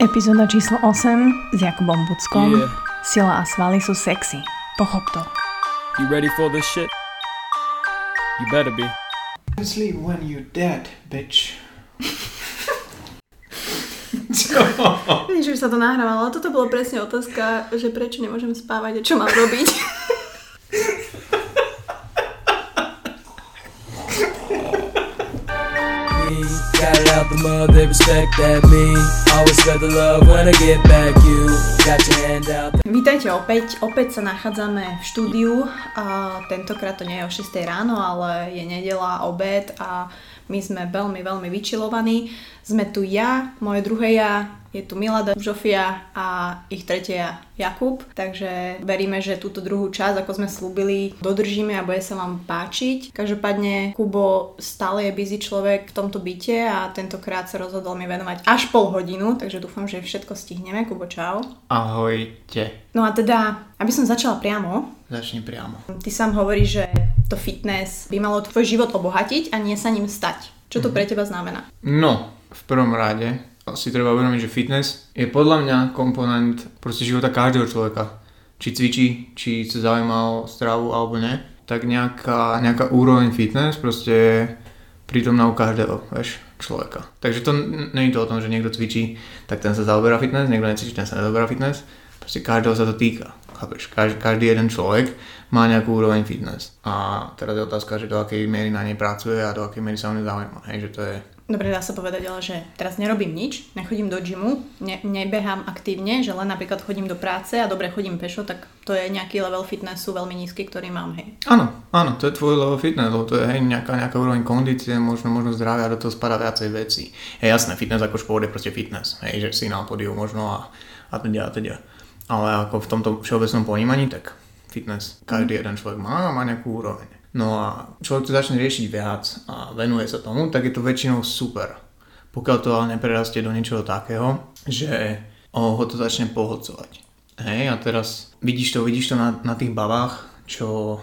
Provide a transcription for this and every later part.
Epizóda číslo 8 s Jakubom Buckom. Yeah. Sila a svaly sú sexy. Pochop to. You ready for this shit? You better be. Sleep when you're dead, bitch. Nie, že by sa to nahrávalo, ale toto bolo presne otázka, že prečo nemôžem spávať a čo mám robiť. the mud, they respect that me. Always felt the love when I get back you. Got your hand out. Vítajte opäť, opäť sa nachádzame v štúdiu. A tentokrát to nie je o 6 ráno, ale je nedela, obed a my sme veľmi, veľmi vyčilovaní. Sme tu ja, moje druhé ja, je tu Milada, Žofia a ich tretie ja, Jakub. Takže veríme, že túto druhú časť, ako sme slúbili, dodržíme a bude sa vám páčiť. Každopádne Kubo stále je busy človek v tomto byte a tentokrát sa rozhodol mi venovať až pol hodinu, takže dúfam, že všetko stihneme. Kubo, čau. Ahojte. No a teda, aby som začala priamo, Začni priamo. ty sám hovoríš, že to fitness by malo tvoj život obohatiť a nie sa ním stať. Čo to pre teba znamená? No, v prvom rade si treba uvedomiť, že fitness je podľa mňa komponent proste života každého človeka. Či cvičí, či sa zaujíma o stravu alebo nie, tak nejaká, nejaká úroveň fitness proste je prítomná u každého, vieš, človeka. Takže to n- nie je to o tom, že niekto cvičí, tak ten sa zaoberá fitness, niekto necvičí, ten sa nezaoberá fitness. Proste každého sa to týka. Chápeš? Každý, každý jeden človek má nejakú úroveň fitness. A teraz je otázka, že do akej miery na nej pracuje a do akej miery sa o nej zaujíma. Hej, že to je Dobre, dá sa povedať, ale že teraz nerobím nič, nechodím do gymu, ne, nebehám aktívne, že len napríklad chodím do práce a dobre chodím pešo, tak to je nejaký level fitnessu veľmi nízky, ktorý mám, hej. Áno, áno, to je tvoj level fitness, lebo to je hej, nejaká, nejaká úroveň kondície, možno, možno zdravia do toho spadá viacej vecí. Je jasné, fitness ako šport je proste fitness, hej, že si na podiu možno a, a teda a teda. Ale ako v tomto všeobecnom ponímaní, tak fitness každý jeden človek má a má nejakú úroveň. No a človek to začne riešiť viac a venuje sa tomu, tak je to väčšinou super. Pokiaľ to ale neprerastie do niečoho takého, že ho to začne pohodcovať. Hej, a teraz vidíš to, vidíš to na, na tých babách, čo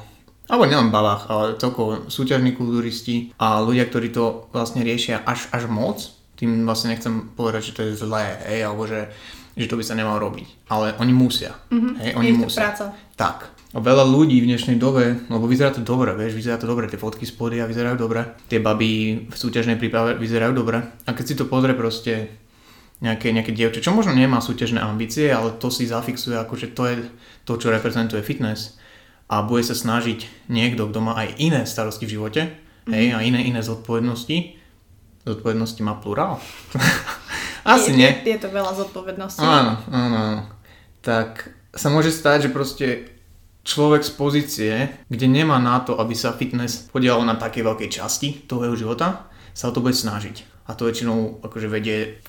alebo nielen babách, ale celkovo súťažní kulturisti a ľudia, ktorí to vlastne riešia až, až moc, tým vlastne nechcem povedať, že to je zlé, hej, alebo že, že to by sa nemalo robiť. Ale oni musia. Mm-hmm. Hej, oni Je to musia. práca. Tak. A veľa ľudí v dnešnej dobe, lebo vyzerá to dobre, vieš, vyzerá to dobre, tie fotky z pódia vyzerajú dobre, tie baby v súťažnej príprave vyzerajú dobre. A keď si to pozrie proste nejaké, nejaké dievče, čo možno nemá súťažné ambície, ale to si zafixuje ako, že to je to, čo reprezentuje fitness a bude sa snažiť niekto, kto má aj iné starosti v živote, hej, a iné iné zodpovednosti, zodpovednosti má plurál? Asi je, nie. Je, je to veľa zodpovedností. Áno, áno, áno. Tak sa môže stať, že proste človek z pozície, kde nemá na to, aby sa fitness podielal na takej veľkej časti toho jeho života, sa o to bude snažiť. A to väčšinou akože vedie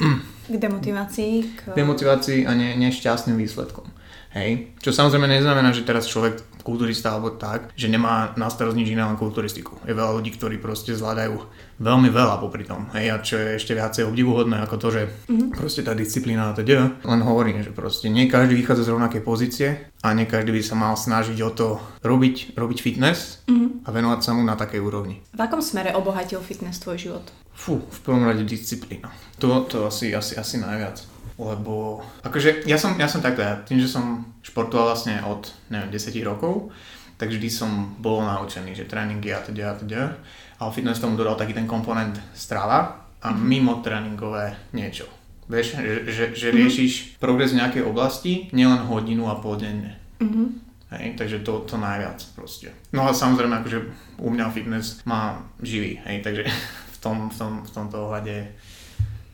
K demotivácii, k... demotivácii a ne, nešťastným výsledkom. Hej. Čo samozrejme neznamená, že teraz človek kulturista alebo tak, že nemá na starosť nič iné len kulturistiku. Je veľa ľudí, ktorí proste zvládajú veľmi veľa popri tom. Hej. A čo je ešte viacej obdivuhodné ako to, že mm-hmm. proste tá disciplína a teda. Len hovorím, že proste nie každý vychádza z rovnakej pozície a nie každý by sa mal snažiť o to robiť, robiť fitness mm-hmm. a venovať sa mu na takej úrovni. V akom smere obohatil fitness tvoj život? Fú, v prvom rade disciplína. To, to asi, asi, asi najviac. Lebo, akože ja som, ja som takto, ja tým, že som športoval vlastne od, neviem, 10 rokov, tak vždy som bol naučený, že tréningy a teda a teda. Ale fitness tomu dodal taký ten komponent strava a mimo tréningové niečo. Vieš, že, že, že riešiš progres v nejakej oblasti, nielen hodinu a pol denne. Hej, takže to, to najviac proste. No a samozrejme, akože u mňa fitness má živý, hej, takže v, tom, v, tom, v tomto ohľade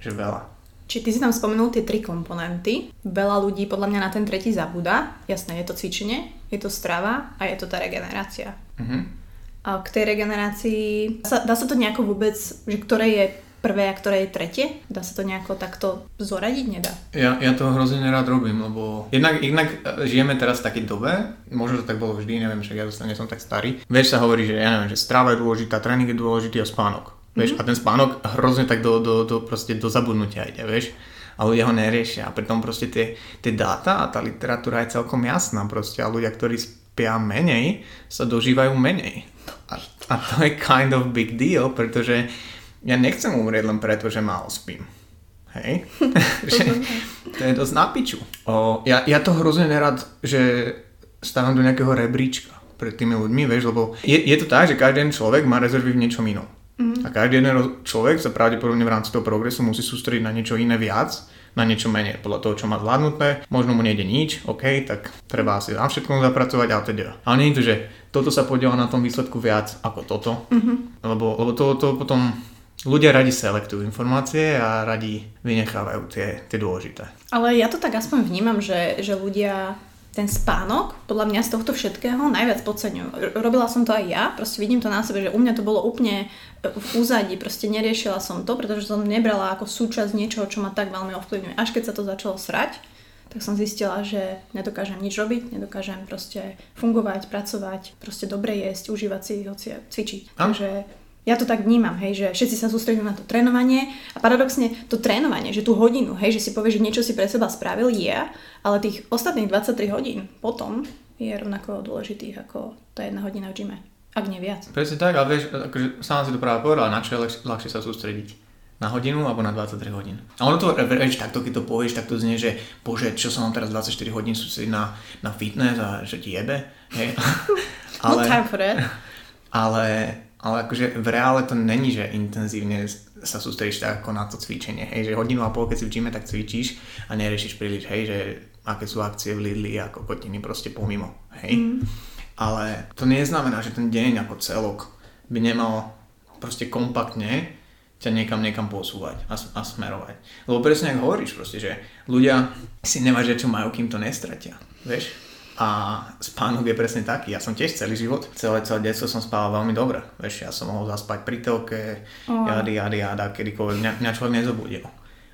že veľa. Čiže ty si tam spomenul tie tri komponenty. Veľa ľudí podľa mňa na ten tretí zabúda. Jasné, je to cvičenie, je to strava a je to tá regenerácia. Mhm. A k tej regenerácii, dá sa, dá sa to nejako vôbec, že ktoré je prvé a ktoré je tretie? Dá sa to nejako takto zoradiť? Nedá. Ja, ja to hrozne nerád robím, lebo jednak, jednak e, žijeme teraz v takej dobe, možno to tak bolo vždy, neviem, však ja nie som tak starý. Vieš sa hovorí, že ja neviem, že strava je dôležitá, tréning je dôležitý a spánok. Vieš, a ten spánok hrozne tak do, do, do, proste do zabudnutia ide, vieš. A ľudia ho neriešia. A pritom proste tie, tie dáta a tá literatúra je celkom jasná proste. A ľudia, ktorí spia menej, sa dožívajú menej. A, a to je kind of big deal, pretože ja nechcem umrieť len preto, že málo spím. Hej? že, to je dosť na piču. O, ja, ja to hrozne nerad, že stávam do nejakého rebríčka pred tými ľuďmi, vieš, lebo je, je to tak, že každý človek má rezervy v niečom inom. Mm. A každý jeden človek sa pravdepodobne v rámci toho progresu musí sústrediť na niečo iné viac, na niečo menej, podľa toho, čo má zvládnuté. Možno mu nejde nič, OK, tak treba asi na všetkom zapracovať a teda. Ale nie je to, že toto sa podiela na tom výsledku viac ako toto, mm-hmm. lebo, lebo to, to potom ľudia radi selektujú informácie a radi vynechávajú tie, tie dôležité. Ale ja to tak aspoň vnímam, že, že ľudia ten spánok, podľa mňa z tohto všetkého najviac podceňujú. Robila som to aj ja, proste vidím to na sebe, že u mňa to bolo úplne e, v úzadí, proste neriešila som to, pretože som nebrala ako súčasť niečoho, čo ma tak veľmi ovplyvňuje. Až keď sa to začalo srať, tak som zistila, že nedokážem nič robiť, nedokážem proste fungovať, pracovať, proste dobre jesť, užívať si, hoci cvičiť. A? Takže ja to tak vnímam, hej, že všetci sa sústredujú na to trénovanie a paradoxne to trénovanie, že tú hodinu, hej, že si povieš, že niečo si pre seba spravil, je, ale tých ostatných 23 hodín potom je rovnako dôležitých ako tá jedna hodina v gyme, ak nie viac. Presne tak, ale vieš, akože sama si to práve povedala, na čo je ľahšie, ľahšie sa sústrediť. Na hodinu alebo na 23 hodín. A ono to, vieš, takto keď to povieš, tak to znie, že bože, čo sa mám teraz 24 hodín sústrediť na, na fitness a že ti jebe. Hej. ale, no time for that. Ale ale akože v reále to není, že intenzívne sa sústredíš tak ako na to cvičenie, hej, že hodinu a pol, keď si v gyme, tak cvičíš a neriešiš príliš, hej, že aké sú akcie v Lidli a kokotiny proste pomimo, hej. Mm. Ale to neznamená, že ten deň ako celok by nemal proste kompaktne ťa niekam niekam posúvať a, a smerovať. Lebo presne ako hovoríš proste, že ľudia si nevážia, čo majú, kým to nestratia. Vieš? A spánok je presne taký. Ja som tiež celý život, celé, celé detstvo som spával veľmi dobre. Vieš, ja som mohol zaspať pri telke, oh. jady, jady, jada, kedykoľvek. Mňa, mňa človek nezobudil.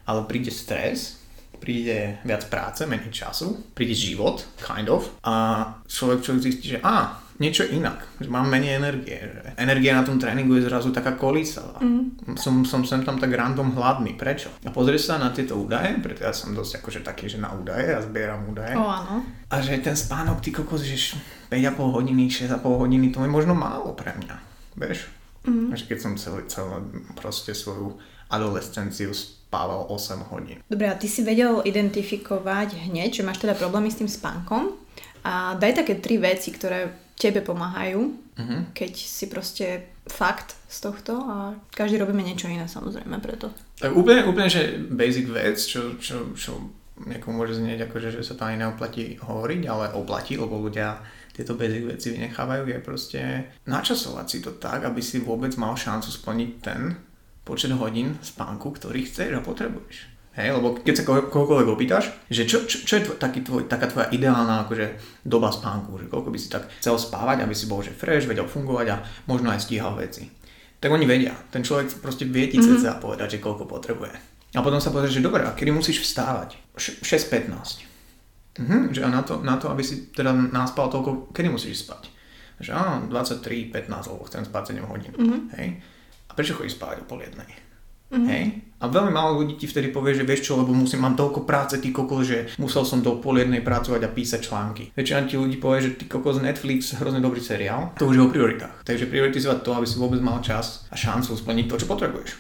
Ale príde stres, príde viac práce, menej času, príde život, kind of, a človek človek zistí, že a, niečo inak, mám menej energie. Že energia na tom tréningu je zrazu taká kolísavá. Mm. Som, som sem tam tak random hladný. Prečo? A pozrieš sa na tieto údaje, preto ja som dosť akože taký, že na údaje, ja zbieram údaje. O, áno. A že ten spánok, ty kokos, že 5,5 hodiny, 6,5 hodiny, to je možno málo pre mňa. Vieš? Mm. Že keď som celý, celý proste svoju adolescenciu spával 8 hodín. Dobre, a ty si vedel identifikovať hneď, že máš teda problémy s tým spánkom a daj také tri veci, ktoré tebe pomáhajú, uh-huh. keď si proste fakt z tohto a každý robíme niečo iné samozrejme preto. Tak úplne, úplne že basic vec, čo, čo, čo niekomu môže znieť ako, že sa to ani neoplatí hovoriť, ale oplatí, lebo ľudia tieto basic veci vynechávajú, je proste načasovať si to tak, aby si vôbec mal šancu splniť ten počet hodín spánku, ktorý chceš a potrebuješ. Hej, lebo keď sa kohokoľvek opýtaš, že čo, čo, čo je tvoj, taký tvoj, taká tvoja ideálna akože, doba spánku, že koľko by si tak chcel spávať, aby si bol že fresh, vedel fungovať a možno aj stíhal veci. Tak oni vedia. Ten človek proste vie ti mm-hmm. a povedať, že koľko potrebuje. A potom sa povedať, že dobre, a kedy musíš vstávať? 6.15. Mhm, že a na to, na to, aby si teda naspal toľko, kedy musíš spať? Že áno, 23.15, lebo chcem spať 7 hodín. Mm-hmm. Hej? A prečo chodíš spávať o pol jednej? Mm-hmm. Hej? A veľmi málo ľudí ti vtedy povie, že vieš čo, lebo musím, mám toľko práce, ty kokos, že musel som do pol jednej pracovať a písať články. Väčšina ti ľudí povie, že ty kokos Netflix, hrozne dobrý seriál, to už je o prioritách. Takže prioritizovať to, aby si vôbec mal čas a šancu splniť to, čo potrebuješ.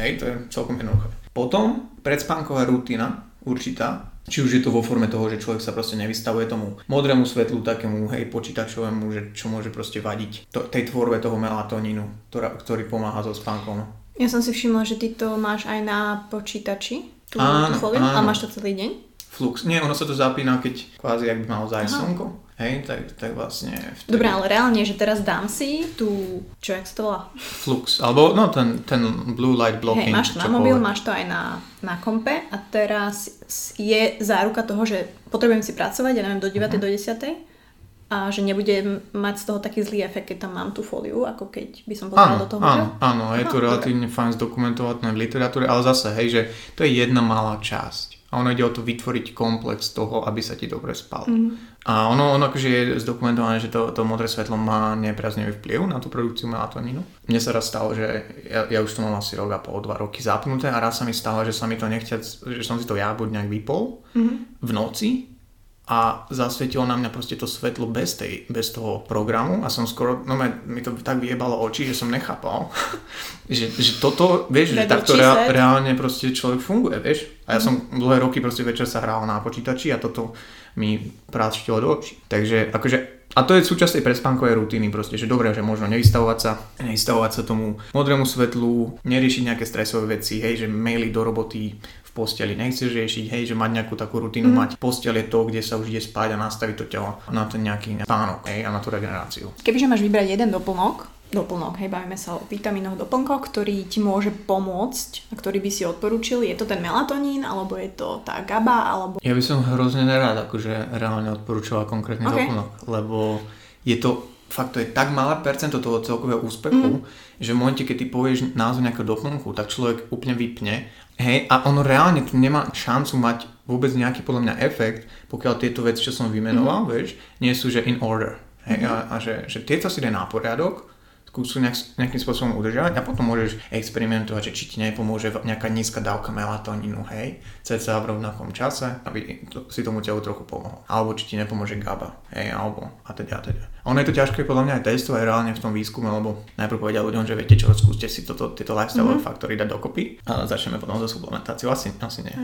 Hej, to je celkom jednoduché. Potom predspánková rutina, určitá, či už je to vo forme toho, že človek sa proste nevystavuje tomu modrému svetlu, takému hej počítačovému, že čo môže proste vadiť to, tej tvorbe toho melatonínu, ktorá, ktorý pomáha so spánkom. Ja som si všimla, že ty to máš aj na počítači, tú, áno, tú fóliu, áno. a máš to celý deň? Flux. Nie, ono sa to zapína, keď kvázi, ak by malo zájsť slnko. Hej, tak, tak vlastne... Vtedy... Dobre, ale reálne, že teraz dám si tú, čo, jak sa to volá? Flux, alebo no ten, ten blue light blocking. Hej, máš to na mobil, máš to aj na, na kompe a teraz je záruka toho, že potrebujem si pracovať, ja neviem, do 9. Uh-huh. do 10 a že nebudem mať z toho taký zlý efekt, keď tam mám tú fóliu, ako keď by som povedala do toho. Áno, áno, je to relatívne fajn zdokumentované v literatúre, ale zase, hej, že to je jedna malá časť. A ono ide o to vytvoriť komplex toho, aby sa ti dobre spal. Mm-hmm. A ono, ono akože je zdokumentované, že to, to modré svetlo má nepriaznivý vplyv na tú produkciu melatonínu. Mne sa raz stalo, že ja, ja už to mám asi rok a pol, dva roky zapnuté a raz sa mi stalo, že sa mi to nechťať, že som si to ja buď nejak vypol mm-hmm. v noci a zasvietilo na mňa proste to svetlo bez, tej, bez toho programu a som skoro, no mi to tak vyjebalo oči, že som nechápal, že, že toto, vieš, že takto rea, reálne proste človek funguje, vieš. A ja som dlhé roky proste večer sa hral na počítači a toto mi práštilo do očí. Takže akože a to je súčasť tej predspánkovej rutiny proste, že dobre, že možno nevystavovať sa, nevystavovať sa tomu modrému svetlu, neriešiť nejaké stresové veci, hej, že maily do roboty posteli nechceš riešiť, hej, že mať nejakú takú rutinu, mm. mať postel je to, kde sa už ide spať a nastaviť to telo na ten nejaký spánok, hej, a na tú regeneráciu. Kebyže máš vybrať jeden doplnok, doplnok, hej, bavíme sa o vitamínoch doplnkoch, ktorý ti môže pomôcť a ktorý by si odporúčil, je to ten melatonín, alebo je to tá GABA, alebo... Ja by som hrozne nerád akože reálne odporúčoval konkrétny Ok. doplnok, lebo je to fakt to je tak malé percento toho celkového úspechu, mm. že v momente, keď ty povieš názov nejakého doplnku, tak človek úplne vypne. Hej, a ono reálne tu nemá šancu mať vôbec nejaký podľa mňa efekt, pokiaľ tieto veci, čo som vymenoval, mm. vieš, nie sú že in order. Hej, mm. a, a že, že tieto si daj na poriadok, skúsu nejak, nejakým spôsobom udržať a potom môžeš experimentovať, že či ti nepomôže nejaká nízka dávka melatonínu, hej, cca v rovnakom čase, aby to, si tomu telu trochu pomohol. Alebo či ti nepomôže GABA, hej, alebo a teda a teda. Ono je to ťažké podľa mňa aj testovať reálne v tom výskume, lebo najprv povedia ľuďom, že viete čo, skúste si toto, tieto lifestyle mm-hmm. faktory dať dokopy a začneme potom so suplementáciou. Asi, asi nie.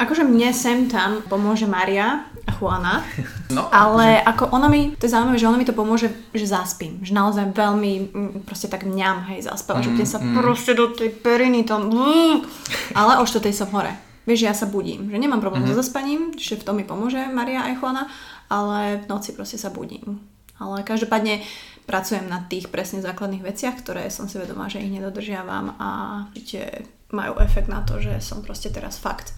Akože mne sem tam pomôže Maria a Juana, No, ale ako ona mi, to je zaujímavé, že ona mi to pomôže, že zaspím. Že naozaj veľmi, mm, proste tak mňam, hej, zaspávam, že Mm, kde sa proste do tej periny tam, mm. ale o 4 som hore. Vieš, že ja sa budím, že nemám problém so zaspaním, že v tom mi pomôže Maria aj Juana, ale v noci proste sa budím. Ale každopádne pracujem na tých presne základných veciach, ktoré som si vedomá, že ich nedodržiavam a určite majú efekt na to, že som proste teraz fakt.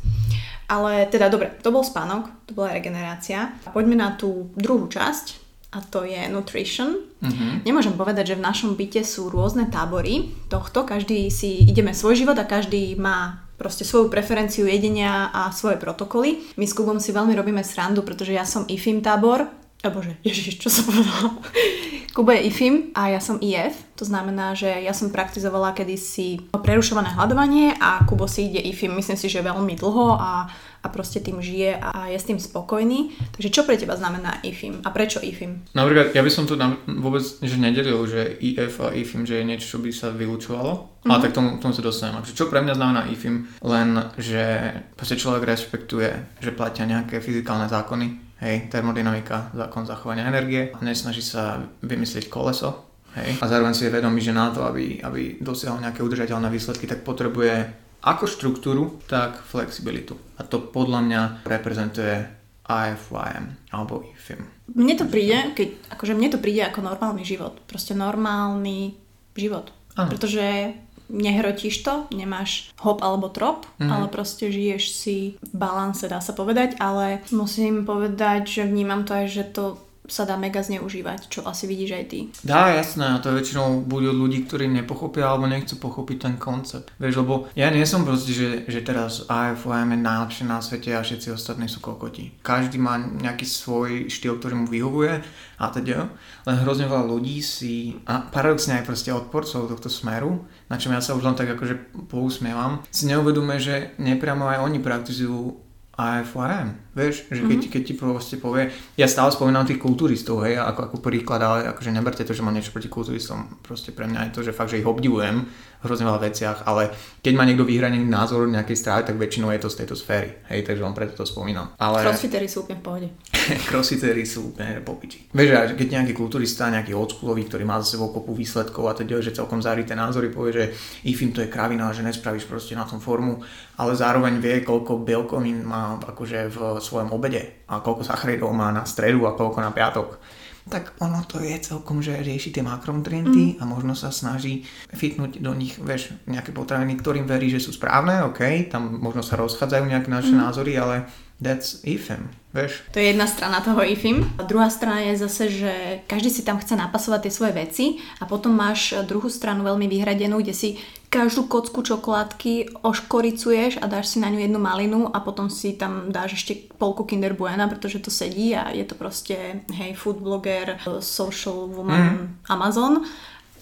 Ale teda dobre, to bol spánok, to bola regenerácia. Poďme na tú druhú časť a to je nutrition. Mm-hmm. Nemôžem povedať, že v našom byte sú rôzne tábory tohto, každý si ideme svoj život a každý má proste svoju preferenciu jedenia a svoje protokoly. My s Kubom si veľmi robíme srandu, pretože ja som IFIM tábor, a bože, ježiš, čo som povedala? Kubo je IFIM a ja som IF, to znamená, že ja som praktizovala kedysi prerušované hľadovanie a Kubo si ide IFIM, myslím si, že veľmi dlho a, a proste tým žije a je s tým spokojný. Takže čo pre teba znamená IFIM a prečo IFIM? Napríklad, ja by som to na, vôbec že nedelil, že IF a IFIM, že je niečo, čo by sa vylúčovalo. Mm-hmm. Ale tak tomu, tomu sa dostanem. Čo pre mňa znamená IFIM? Len, že proste človek rešpektuje, že platia nejaké fyzikálne zákony, hej, termodynamika, zákon zachovania energie, nesnaží sa vymyslieť koleso, hej. A zároveň si je vedomý, že na to, aby, aby dosiahol nejaké udržateľné výsledky, tak potrebuje ako štruktúru, tak flexibilitu. A to podľa mňa reprezentuje IFYM alebo IFIM. Mne to príde, keď, akože mne to príde ako normálny život. Proste normálny život. Áno. Pretože nehrotíš to, nemáš hop alebo trop, mm. ale proste žiješ si v balanse, dá sa povedať, ale musím povedať, že vnímam to aj, že to sa dá mega zneužívať, čo asi vidíš aj ty. Dá, jasné, a to je väčšinou buď od ľudí, ktorí nepochopia alebo nechcú pochopiť ten koncept. Vieš, lebo ja nie som proste, že, že teraz AFOM je najlepšie na svete a všetci ostatní sú kokoti. Každý má nejaký svoj štýl, ktorý mu vyhovuje a teda. Len hrozne veľa ľudí si, a paradoxne aj proste odporcov tohto smeru, na čom ja sa už len tak akože pousmievam, si neuvedomuje, že nepriamo aj oni praktizujú AFOM. Vieš, že keď, keď ti proste povie, ja stále spomínam tých kulturistov, hej, ako, ako príklad, ale akože neberte to, že mám niečo proti kulturistom, proste pre mňa je to, že fakt, že ich obdivujem hrozne veľa veciach, ale keď má niekto vyhranený názor nejakej strávy, tak väčšinou je to z tejto sféry, hej, takže len preto to spomínam. Ale Crossfitery sú úplne v pohode. crossfitery sú úplne po piči. Vieš, keď nejaký kulturista, nejaký oldschoolový, ktorý má za sebou kopu výsledkov a teda, že celkom zarité názory, povie, že IFIM to je kravina, že nespravíš proste na tom formu, ale zároveň vie, koľko bielkovín má akože v svojom obede a koľko sacharidov má na stredu a koľko na piatok tak ono to je celkom, že rieši tie makronutrienty mm. a možno sa snaží fitnúť do nich, vieš, nejaké potraviny, ktorým verí, že sú správne, ok, tam možno sa rozchádzajú nejaké naše mm. názory, ale that's IFM, vieš. To je jedna strana toho IFIM. A druhá strana je zase, že každý si tam chce napasovať tie svoje veci a potom máš druhú stranu veľmi vyhradenú, kde si každú kocku čokoládky oškoricuješ a dáš si na ňu jednu malinu a potom si tam dáš ešte polku Kinder Buena, pretože to sedí a je to proste, hej, food blogger, social woman, mm. Amazon.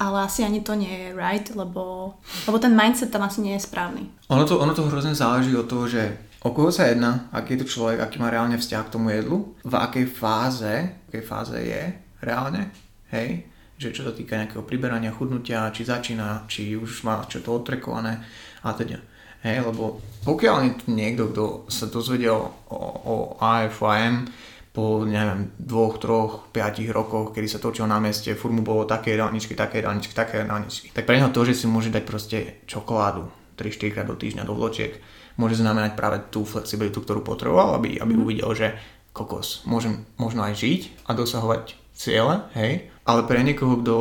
Ale asi ani to nie je right, lebo, lebo ten mindset tam asi nie je správny. Ono to, ono to hrozne záleží od toho, že o koho sa jedná, aký je to človek, aký má reálne vzťah k tomu jedlu, v akej fáze, v akej fáze je? Reálne, hej, že čo sa týka nejakého priberania, chudnutia, či začína, či už má čo to odtrekované a teda. Hej, lebo pokiaľ niekto, kto sa dozvedel o, o AFYM po, neviem, dvoch, troch, piatich rokoch, kedy sa točil na meste, furt mu bolo také jedálničky, také jedálničky, také jedálničky, tak pre neho to, že si môže dať proste čokoládu 3-4 krát do týždňa do vločiek, môže znamenať práve tú flexibilitu, ktorú potreboval, aby, aby uvidel, že kokos, môžem možno aj žiť a dosahovať ciele, hej, ale pre niekoho, kto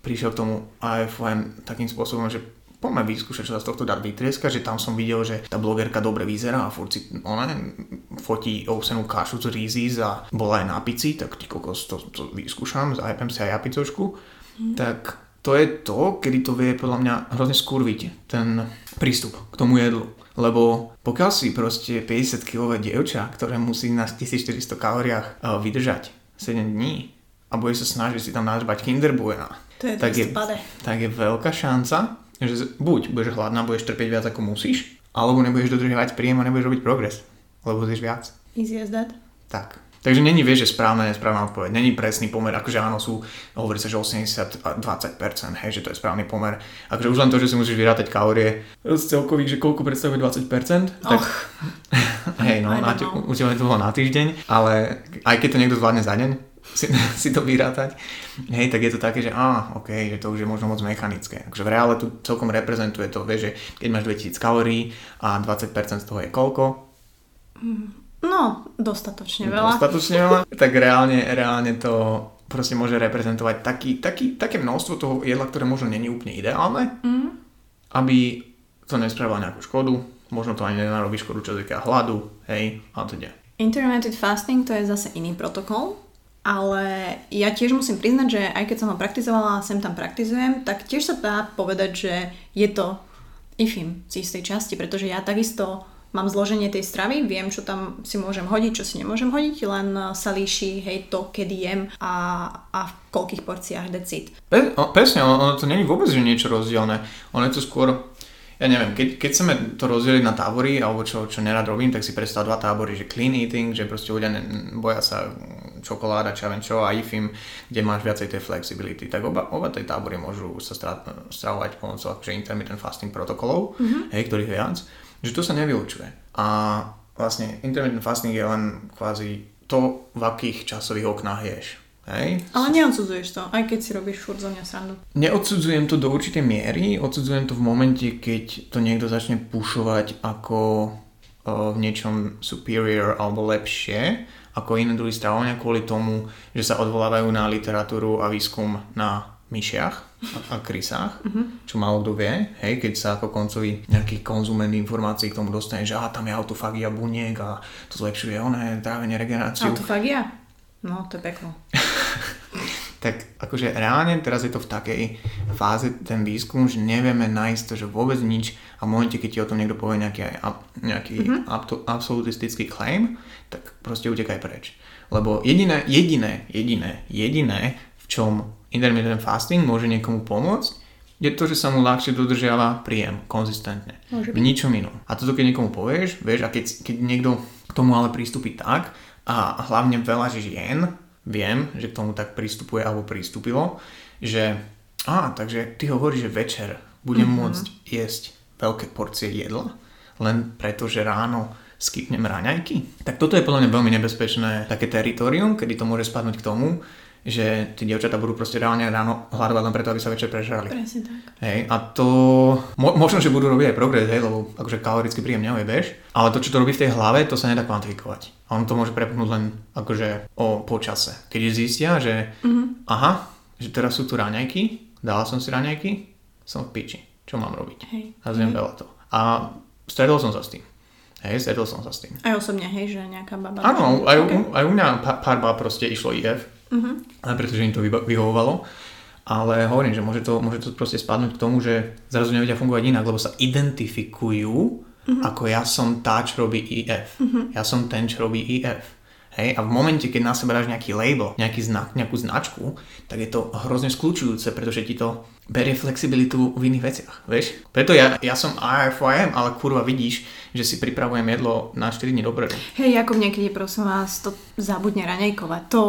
prišiel k tomu AFM takým spôsobom, že poďme vyskúšať, čo sa z tohto dá vytrieska, že tam som videl, že tá blogerka dobre vyzerá a furt si ona fotí ovsenú kašu z Rizis a bola aj na pici, tak ty kokos, to, to vyskúšam, zajepem si aj ja picošku. Mm. Tak to je to, kedy to vie podľa mňa hrozne skurviť, ten prístup k tomu jedlu. Lebo pokiaľ si proste 50 kg dievča, ktoré musí na 1400 kalóriách eh, vydržať 7 dní a bude sa snažiť si tam nadrbať Kinder Bueno, To je tak, je, pade. tak je veľká šanca, že buď budeš hladná, budeš trpieť viac ako musíš, alebo nebudeš dodržiavať príjem a nebudeš robiť progres, lebo zješ viac. Easy as that. Tak. Takže není, vieš, že správna, nesprávna odpoveď. Není presný pomer, akože áno, sú, hovorí sa, že 80 a 20%, hej, že to je správny pomer. Akože už len to, že si musíš vyrátať kalórie z celkových, že koľko predstavuje 20%, tak hej, no, na, už je to bolo na týždeň, ale aj keď to niekto zvládne za deň, si, si to vyrátať, hej, tak je to také, že á, ok, že to už je možno moc mechanické. Takže v reále tu celkom reprezentuje to, vieš, že keď máš 2000 kalórií a 20% z toho je koľko, No, dostatočne veľa. dostatočne veľa, tak reálne, reálne to proste môže reprezentovať taký, taký, také množstvo toho jedla, ktoré možno není úplne ideálne, Mm. aby to nespravilo nejakú škodu, možno to ani nenarobí škodu, čo týka hladu, hej, a teda. Intermittent fasting to je zase iný protokol, ale ja tiež musím priznať, že aj keď som ho praktizovala a sem tam praktizujem, tak tiež sa dá povedať, že je to ifim z istej časti, pretože ja takisto mám zloženie tej stravy, viem, čo tam si môžem hodiť, čo si nemôžem hodiť, len sa líši, hej, to, kedy jem a, a v koľkých porciách decit. Pe- o, presne, ono, to není vôbec že niečo rozdielne. Ono je to skôr, ja neviem, keď, keď chceme to rozdeliť na tábory, alebo čo, čo nerad robím, tak si predstav dva tábory, že clean eating, že proste ľudia ne, boja sa čokoláda, čo viem čo, a IFIM, kde máš viacej tej flexibility. Tak oba, oba tie tábory môžu sa stra- stravovať pomocou akože intermittent fasting protokolov, mm-hmm. hej, ktorých je viac, že to sa nevylučuje. A vlastne intermittent fasting je len kvázi to, v akých časových oknách ješ. Hej? Ale neodsudzuješ to, aj keď si robíš furt zo mňa srandu. Neodsudzujem to do určitej miery, odsudzujem to v momente, keď to niekto začne pušovať ako uh, v niečom superior alebo lepšie ako iné druhy stravovania kvôli tomu, že sa odvolávajú na literatúru a výskum na myšiach a, a krysách, čo málo kto vie, hej, keď sa ako koncový nejaký konzument informácií k tomu dostane, že aha, tam je autofagia buniek a to zlepšuje oné trávenie, regeneráciu. Autofagia? No, to je peklo. tak akože reálne teraz je to v takej fáze ten výskum, že nevieme nájsť to, že vôbec nič a v momente, keď ti o tom niekto povie nejaký, nejaký mm-hmm. abto- absolutistický claim, tak proste utekaj preč. Lebo jediné, jediné, jediné, jediné, v čom intermittent fasting môže niekomu pomôcť, je to, že sa mu ľahšie dodržiava príjem konzistentne. Môže v ničom inom. A toto keď niekomu povieš, vieš, a keď, keď niekto k tomu ale prístupí tak, a hlavne veľa žien, viem, že k tomu tak pristupuje alebo pristúpilo, že á, takže ty hovoríš, že večer budem mm-hmm. môcť jesť veľké porcie jedla, len preto, že ráno skipnem raňajky. Tak toto je podľa mňa veľmi nebezpečné také teritorium, kedy to môže spadnúť k tomu, že tí dievčatá budú proste reálne ráno hľadovať len preto, aby sa večer prežrali. Presne tak. Hej, a to mo- možno, že budú robiť aj progres, hej, lebo akože kalorický príjem neujebeš, ale to, čo to robí v tej hlave, to sa nedá kvantifikovať. A on to môže prepnúť len akože o počase. Keď zistia, že mm-hmm. aha, že teraz sú tu raňajky, dala som si raňajky, som v piči. Čo mám robiť? Hej. A zjem veľa to. A stretol som sa s tým. Hej, stretol som sa s tým. Aj osobne, hej, že nejaká baba... Áno, aj, Okay. u, aj u mňa pá- pár bá proste išlo IF, Mhm. ale pretože im to vyhovovalo. Ale hovorím, že môže to, môže to proste spadnúť k tomu, že zrazu nevedia fungovať inak, lebo sa identifikujú Mhm. ako ja som tá, čo robí IF. Ja som ten, čo robí IF. Hej, a v momente, keď na seba dáš nejaký label, nejaký znak, nejakú značku, tak je to hrozne skľúčujúce, pretože ti to berie flexibilitu v iných veciach, vieš? Preto ja, ja som IFYM, ale kurva vidíš, že si pripravujem jedlo na 4 dní dopredu. Hej, ako niekedy prosím vás to zabudne raňajkovať. To,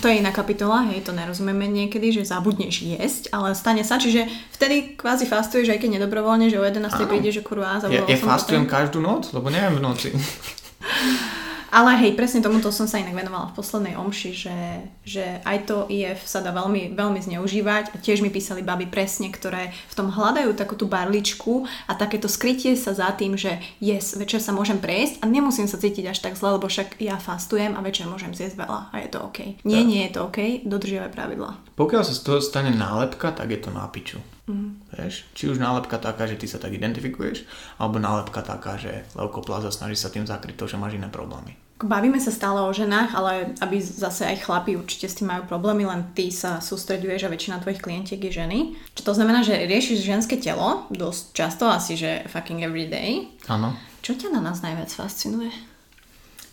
to je iná kapitola, hej, to nerozumieme niekedy, že zabudneš jesť, ale stane sa, čiže vtedy kvázi fastuješ, aj keď nedobrovoľne, že o 11. Áno. príde, že kurva, Ja, zabudol ja som fastujem každú noc, lebo neviem v noci. Ale hej, presne tomuto som sa inak venovala v poslednej omši, že, že aj to IF sa dá veľmi, veľmi zneužívať a tiež mi písali baby presne, ktoré v tom hľadajú takú tú barličku a takéto skrytie sa za tým, že yes, večer sa môžem prejsť a nemusím sa cítiť až tak zle, lebo však ja fastujem a večer môžem zjesť veľa a je to OK. Nie, Tak. nie je to OK, dodržiavaj pravidla. Pokiaľ sa z toho stane nálepka, tak je to na piču. Mm. Vieš? Či už nálepka taká, že ty sa tak identifikuješ, alebo nálepka taká, že leukoplaza snaží sa tým zakryť to, že máš iné problémy. Bavíme sa stále o ženách, ale aby zase aj chlapi určite s tým majú problémy, len ty sa sústreďuješ a väčšina tvojich klientiek je ženy. Čo to znamená, že riešiš ženské telo dosť často, asi že fucking every day. Áno. Čo ťa na nás najviac fascinuje?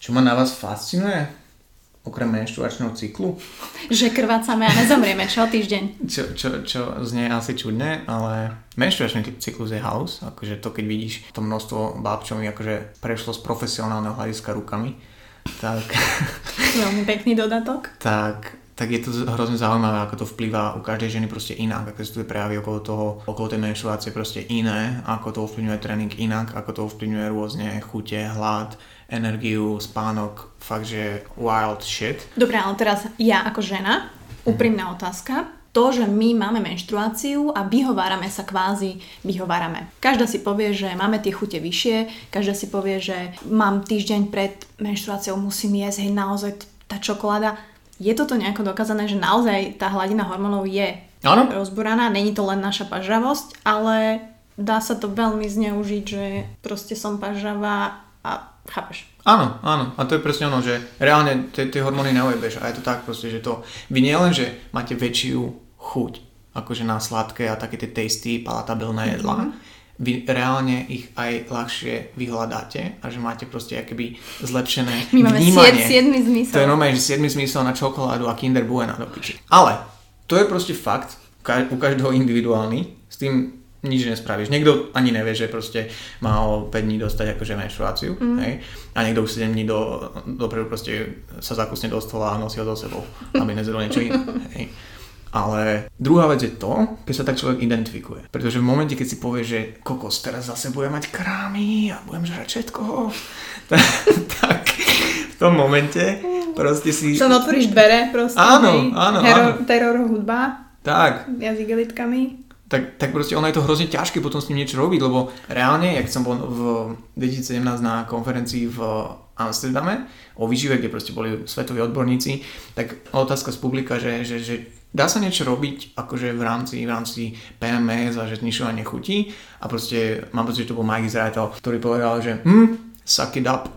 Čo ma na vás fascinuje? Okrem menštruačného cyklu? Že krvácame a nezomrieme, čo týždeň? Čo, čo, čo znie asi čudné, ale menštruačný cyklus je house. Akože to, keď vidíš to množstvo báb, čo mi akože prešlo z profesionálneho hľadiska rukami, tak, Veľmi pekný dodatok. tak, tak je to hrozne zaujímavé, ako to vplýva u každej ženy proste inak, ako sú tie prejavy okolo toho, okolo tej menštruácie proste iné, ako to ovplyvňuje tréning inak, ako to ovplyvňuje rôzne chute, hlad, energiu, spánok, fakt, že wild shit. Dobre, ale teraz ja ako žena, úprimná otázka. To, že my máme menštruáciu a vyhovárame sa kvázi, vyhovárame. Každá si povie, že máme tie chute vyššie, každá si povie, že mám týždeň pred menštruáciou, musím jesť, hej, naozaj tá čokoláda. Je toto nejako dokázané, že naozaj tá hladina hormónov je Áno. rozboraná, není to len naša pažravosť, ale dá sa to veľmi zneužiť, že proste som pažravá a chápeš. Áno, áno. A to je presne ono, že reálne tie tie hormóny neujebeš. A je to tak proste, že to... Vy nielen, že máte väčšiu chuť, akože na sladké a také tie tasty, palatabilné jedlá, vy reálne ich aj ľahšie vyhľadáte a že máte proste akoby zlepšené My máme vnímanie. sied, siedmy zmysel. To je normálne, že 7 zmysel na čokoládu a Kinder Bueno do piči. Ale to je proste fakt, u každého individuálny, s tým nič nespravíš. Niekto ani nevie, že proste má o 5 dní dostať akože menštruáciu, mm. hej? A niekto už 7 dní do, dopredu proste sa zakusne do stola a nosí ho so sebou, aby nezjedol niečo iné, hej? Ale druhá vec je to, keď sa tak človek identifikuje. Pretože v momente, keď si povie, že kokos, teraz zase budem mať krámy a budem žrať všetko, tak, tak v tom momente proste si... Som otvoríš dvere proste, Áno, hej, áno, teror, áno. teror hudba, Tak, jazyk elitkami. tak, tak proste ono je to hrozne ťažké potom s ním niečo robiť, lebo reálne, jak som bol v 2017 na konferencii v Amsterdame o výžive, kde proste boli svetoví odborníci, tak otázka z publika, že, že, že dá sa niečo robiť akože v rámci, v rámci PMS a že znišovanie chutí a proste mám pocit, že to bol Mike Izrael, ktorý povedal, že hm, suck it up,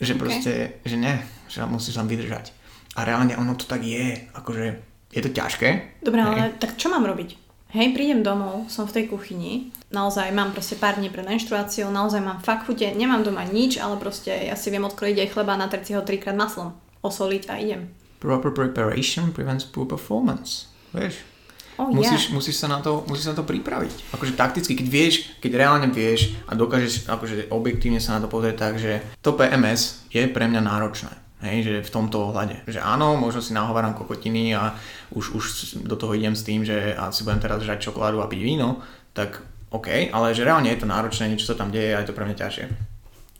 že Ok. proste, že ne, že musíš tam vydržať. A reálne ono to tak je, akože je to ťažké. Dobre, hej. ale tak čo mám robiť? Hej, prídem domov, som v tej kuchyni, naozaj mám proste pár dní pred menštruáciou, naozaj mám fakt chute, nemám doma nič, ale proste ja si viem odkrojiť aj chleba a natrieť si ho trikrát maslom, osoliť a idem. Proper preparation prevents poor performance. Vieš? Oh, Musíš, yeah. musíš, sa na to, musíš sa na to pripraviť. Akože takticky, keď vieš, keď reálne vieš a dokážeš akože objektívne sa na to pozrieť tak, že to PMS je pre mňa náročné. Hej, že v tomto ohľade. Že áno, možno si nahováram kokotiny a už, už do toho idem s tým, že asi budem teraz žrať čokoládu a piť víno, tak OK, ale že reálne je to náročné, niečo sa tam deje a je to pre mňa ťažšie.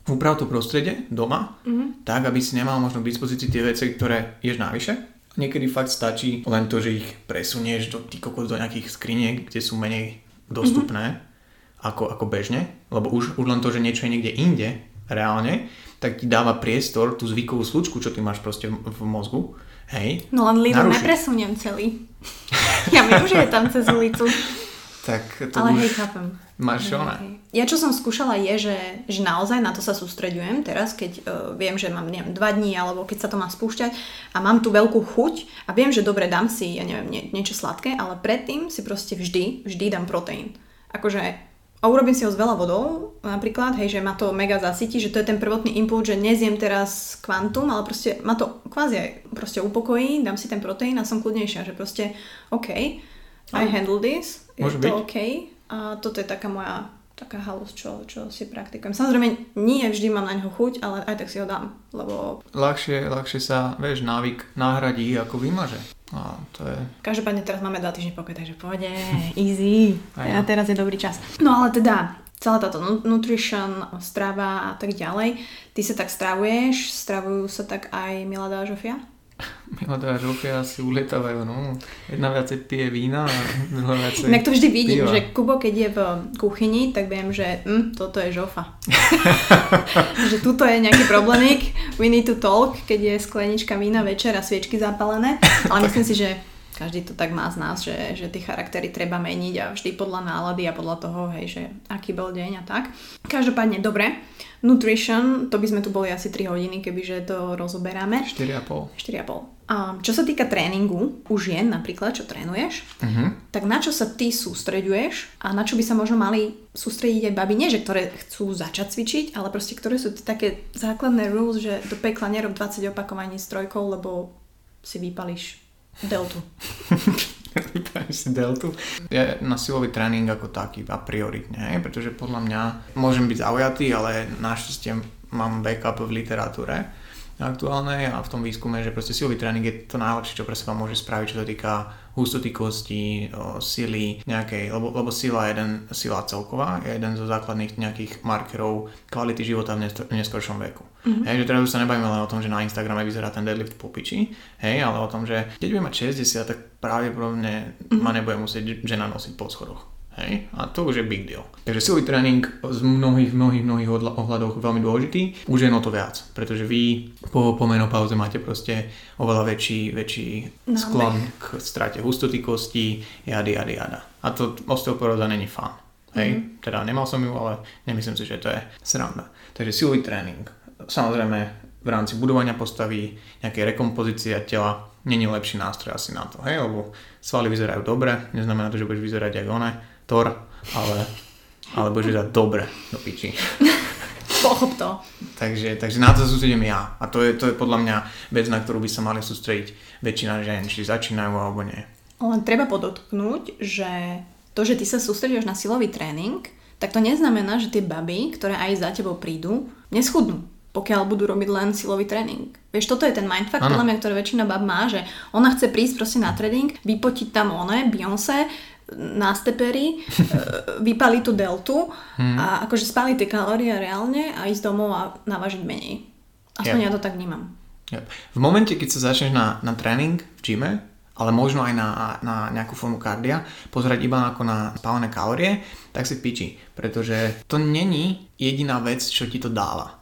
Uprav to prostredie doma, mm-hmm. tak aby si nemal možno k dispozícii tie veci, ktoré ješ navyše. Niekedy fakt stačí len to, že ich presunieš do, ty kokos, do nejakých skriniek, kde sú menej dostupné mm-hmm. ako, ako bežne, lebo už, už len to, že niečo je niekde inde, reálne, tak ti dáva priestor tú zvykovú slučku, čo ty máš proste v, v mozgu, hej, No len Lidl nepresuniem celý. Ja viem, že je tam cez ulicu, Tak to ale už hej, chápem. máš Hej, ona. hej. Ja čo som skúšala je, že, že naozaj na to sa sústreďujem teraz, keď uh, viem, že mám neviem, dva dní alebo keď sa to má spúšťať a mám tú veľkú chuť a viem, že dobre dám si, ja neviem, nie, niečo sladké, ale predtým si proste vždy, vždy dám proteín. Akože a urobím si ho s veľa vodou, napríklad, hej, že ma to mega zasytí, že to je ten prvotný impuls, že nezjem teraz kvantum, ale proste ma to kvázi aj proste upokojí, dám si ten proteín a som kľudnejšia, že proste OK, I handle this, je Môže to byť. OK. A toto je taká moja taká halus, čo, čo si praktikujem. Samozrejme, nie vždy mám na ňo chuť, ale aj tak si ho dám, lebo Ľahšie, ľahšie sa, vieš, návyk nahradí ako vymaže. A to je... každopádne teraz máme dva týždne pokoj, takže pôjde, easy. A no. teraz je dobrý čas. No ale teda, celá táto nu- nutrition, strava a tak ďalej, ty sa tak stravuješ, stravujú sa tak aj Milada a Žofia? Milé žlpia si ulietávajú, no. Jedna viacej pije vína a druhá viacej Inak to vždy vidím, piva. že Kubo, keď je v kuchyni, tak viem, že hm, toto je žofa. že tuto je nejaký problémik, we need to talk, keď je sklenička vína večer a sviečky zapálené. Ale myslím si, že každý to tak má z nás, že, že tie charaktery treba meniť a vždy podľa nálady a podľa toho, hej, že aký bol deň a tak. Každopádne, dobre. Nutrition, to by sme tu boli asi 3 hodiny, kebyže to rozoberáme. 4,5. 4,5. A čo sa týka tréningu, u žien napríklad, čo trénuješ, Mhm. tak na čo sa ty sústreďuješ a na čo by sa možno mali sústrediť aj baby, nie že ktoré chcú začať cvičiť, ale proste ktoré sú také základné rules, že do pekla nerob 20 opakovaní s trojkou, lebo si vypališ deltu. Si deltu. Je na silový tréning ako taký a prioritne, hej? pretože podľa mňa môžem byť zaujatý, ale našťastie mám backup v literatúre aktuálnej a v tom výskume, že proste silový tréning je to najlepšie, čo pre seba môže spraviť, čo sa týka hustoty kosti, sily nejakej, lebo, lebo sila je jeden, sila celková je jeden zo základných nejakých markerov kvality života v neskôr- neskoršom veku. Mm-hmm. Hej, že teraz už sa nebavíme len o tom, že na Instagrame vyzerá ten deadlift po piči, hej, ale o tom, že keď budem mať 60, tak pravdepodobne mm-hmm. ma nebude musieť žena nosiť po schodoch. Hej, a to už je big deal. Takže silový tréning z mnohých, mnohých, mnohých ohľadoch veľmi dôležitý. Už je no to viac, pretože vy po, po menopauze máte proste oveľa väčší, väčší Nábeh. sklon k strate hustoty kosti, jady, jady, jada. A to osteoporóza není fun. Hej, mm-hmm. teda nemal som ju, ale nemyslím si, že to je sranda. Takže silový tréning. Samozrejme v rámci budovania postavy, nejakej rekompozície tela, není lepší nástroj asi na to, hej, lebo svaly vyzerajú dobre, neznamená to, že budeš vyzerať ako one, Thor, ale, ale budeš vyzerať dobre do piči. Pochop to. Takže, takže na to sústredím ja. A to je, to je podľa mňa vec, na ktorú by sa mali sústrediť väčšina žien, či začínajú alebo nie. Len treba podotknúť, že to, že ty sa sústredíš na silový tréning, tak to neznamená, že tie baby, ktoré aj za tebou prídu, neschudnú pokiaľ budú robiť len silový tréning. Vieš, toto je ten mindfuck, podľa mňa, ktoré väčšina bab má, že ona chce prísť proste na tréning, vypotiť tam one, Beyoncé, na stepery, e, vypaliť tú deltu a akože spáliť tie kalórie reálne a ísť domov a navážiť menej. Aspoň Ja. ja to tak vnímam. Yep. V momente, keď sa začneš na, na tréning v gyme, ale možno aj na, na nejakú formu kardia, pozerať iba ako na spálené kalórie, tak si piči, pretože to není jediná vec, čo ti to dáva.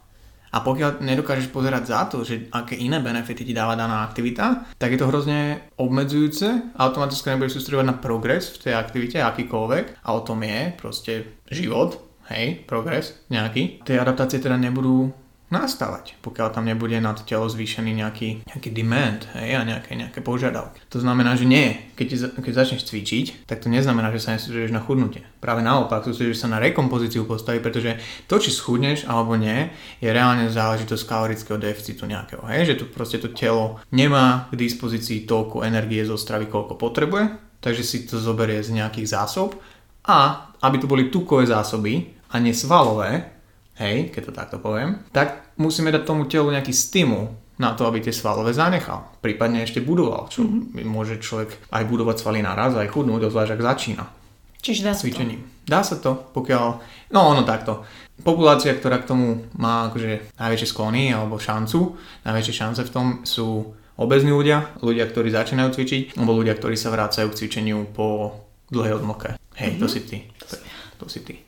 A pokiaľ nedokážeš pozerať za to, že aké iné benefity ti dáva daná aktivita, tak je to hrozne obmedzujúce, automaticky nebudeš sústredovať na progres v tej aktivite, akýkoľvek, a o tom je proste život, hej, progres nejaký. Tie adaptácie teda nebudú nastávať, pokiaľ tam nebude na to telo zvýšený nejaký, nejaký demand hej, a nejaké, nejaké požiadavky. To znamená, že nie. Keď, keď začneš cvičiť, tak to neznamená, že sa nesústredíš na chudnutie. Práve naopak, sústredíš sa na rekompozíciu postavy, pretože to, či schudneš alebo nie, je reálne záležitosť kalorického deficitu nejakého. Hej? Že tu proste to telo nemá k dispozícii toľko energie zo stravy, koľko potrebuje, takže si to zoberie z nejakých zásob a aby tu boli tukové zásoby a nie svalové, hej, keď to takto poviem, tak musíme dať tomu telu nejaký stimul na to, aby tie svalové zanechal. Prípadne ešte budoval, čo mm-hmm. môže človek aj budovať svaly naraz, aj chudnúť, obzvlášť ak začína Čiže dá sa to. Dá sa to, pokiaľ... No ono takto. Populácia, ktorá k tomu má akože najväčšie sklony alebo šancu, najväčšie šance v tom sú obezní ľudia, ľudia, ktorí začínajú cvičiť, alebo ľudia, ktorí sa vrácajú k cvičeniu po dlhej odmlke. Hej, mm-hmm. to si ty. To, to si ty.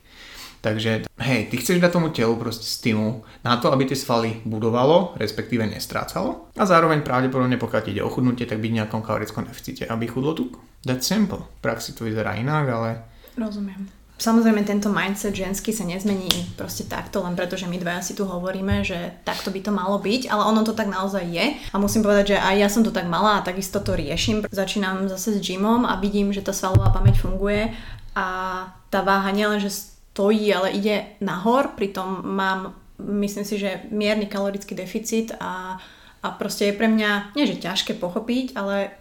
Takže, hej, ty chceš dať tomu telu proste stimul na to, aby tie svaly budovalo, respektíve nestrácalo a zároveň pravdepodobne, pokiaľ ide o chudnutie, tak byť v nejakom kalorickom deficite, aby chudlo tuk. That's simple. V praxi to vyzerá inak, ale Rozumiem. Samozrejme, tento mindset ženský sa nezmení proste takto, len preto, že my dvaja si tu hovoríme, že takto by to malo byť, ale ono to tak naozaj je. A musím povedať, že aj ja som to tak mala a takisto to riešim. Začínam zase s gymom a vidím, že tá svalová pamäť funguje a tá váha nielen, že stojí, ale ide nahor, pritom mám, myslím si, že mierny kalorický deficit a, a proste je pre mňa, nie že ťažké pochopiť, ale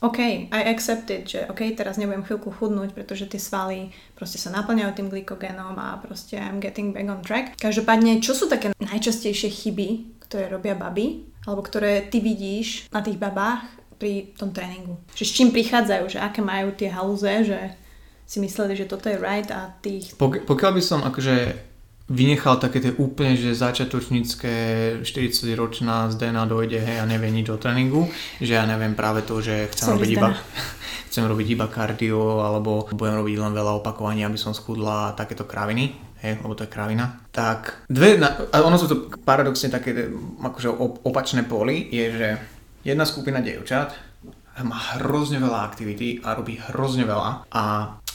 OK, I accept it, že OK, teraz nebudem chvíľku chudnúť, pretože tie svaly proste sa naplňajú tým glykogénom a proste I'm getting back on track. Každopádne, čo sú také najčastejšie chyby, ktoré robia baby, alebo ktoré ty vidíš na tých babách pri tom tréningu? Že s čím prichádzajú, že aké majú tie halúze, že si mysleli, že toto je right a tých... Pok- pokiaľ by som akože vynechal také tie úplne, že začiatočnícke 40-ročná z DNA dojde, hej, a nevie nič o tréningu, že ja neviem práve to, že chcem Sorry, robiť iba chcem robiť iba kardio, alebo budem robiť len veľa opakovaní, aby som schudla a takéto kraviny, hej, lebo to je kravina. Tak dve, a ono sú to paradoxne také akože op- opačné poli, je, že jedna skupina dievčat má hrozne veľa aktivity a robí hrozne veľa a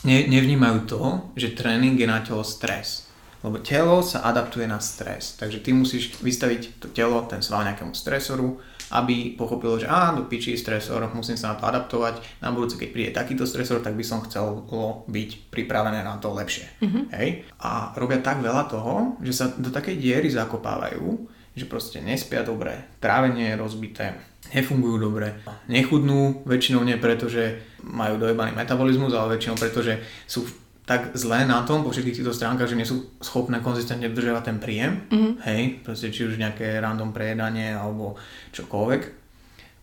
ne, nevnímajú to, že tréning je na telo stres. Lebo telo sa adaptuje na stres. Takže ty musíš vystaviť to telo, ten sval nejakému stresoru, aby pochopilo, že á, do piči stresor, musím sa na to adaptovať. Na budúce, keď príde takýto stresor, tak by som chcel byť pripravené na to lepšie. Hej? A robia tak veľa toho, že sa do takej diery zakopávajú, že proste nespia dobre, trávenie je rozbité, nefungujú dobre, nechudnú, väčšinou nie preto, že majú dojebaný metabolizmus, ale väčšinou preto, že sú tak zlé na tom po všetkých týchto stránkach, že nie sú schopné konzistentne dodržiavať ten príjem, mm-hmm. hej, proste či už nejaké random prejedanie alebo čokoľvek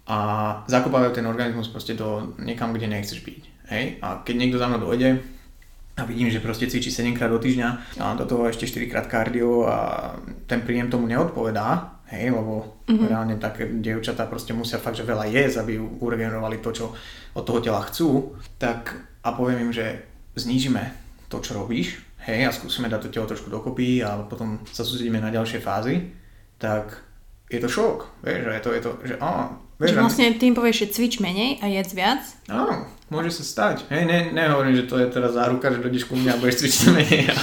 a zakopávajú ten organizmus proste do niekam, kde nechceš byť, hej, a keď niekto za mnou dojde a vidím, že proste cvičí 7 krát do týždňa a do toho ešte 4 krát kardio a ten príjem tomu neodpovedá, hej, lebo mm-hmm. reálne také dievčatá proste musia fakt, že veľa jesť, aby uregenerovali to, čo od toho tela chcú, tak a poviem im, že znížime to, čo robíš, hej, a skúsime dať to telo trošku dokopy a potom sa sústredíme na ďalšie fázy, tak je to šok, vieš, že je to, je to že á, vieš, vlastne tým povieš, že cvič menej a jedz viac. Áno, môže sa stať. Hej, ne, nehovorím, že to je teraz záruka, že dojdeš ku mne a budeš cvičiť menej a,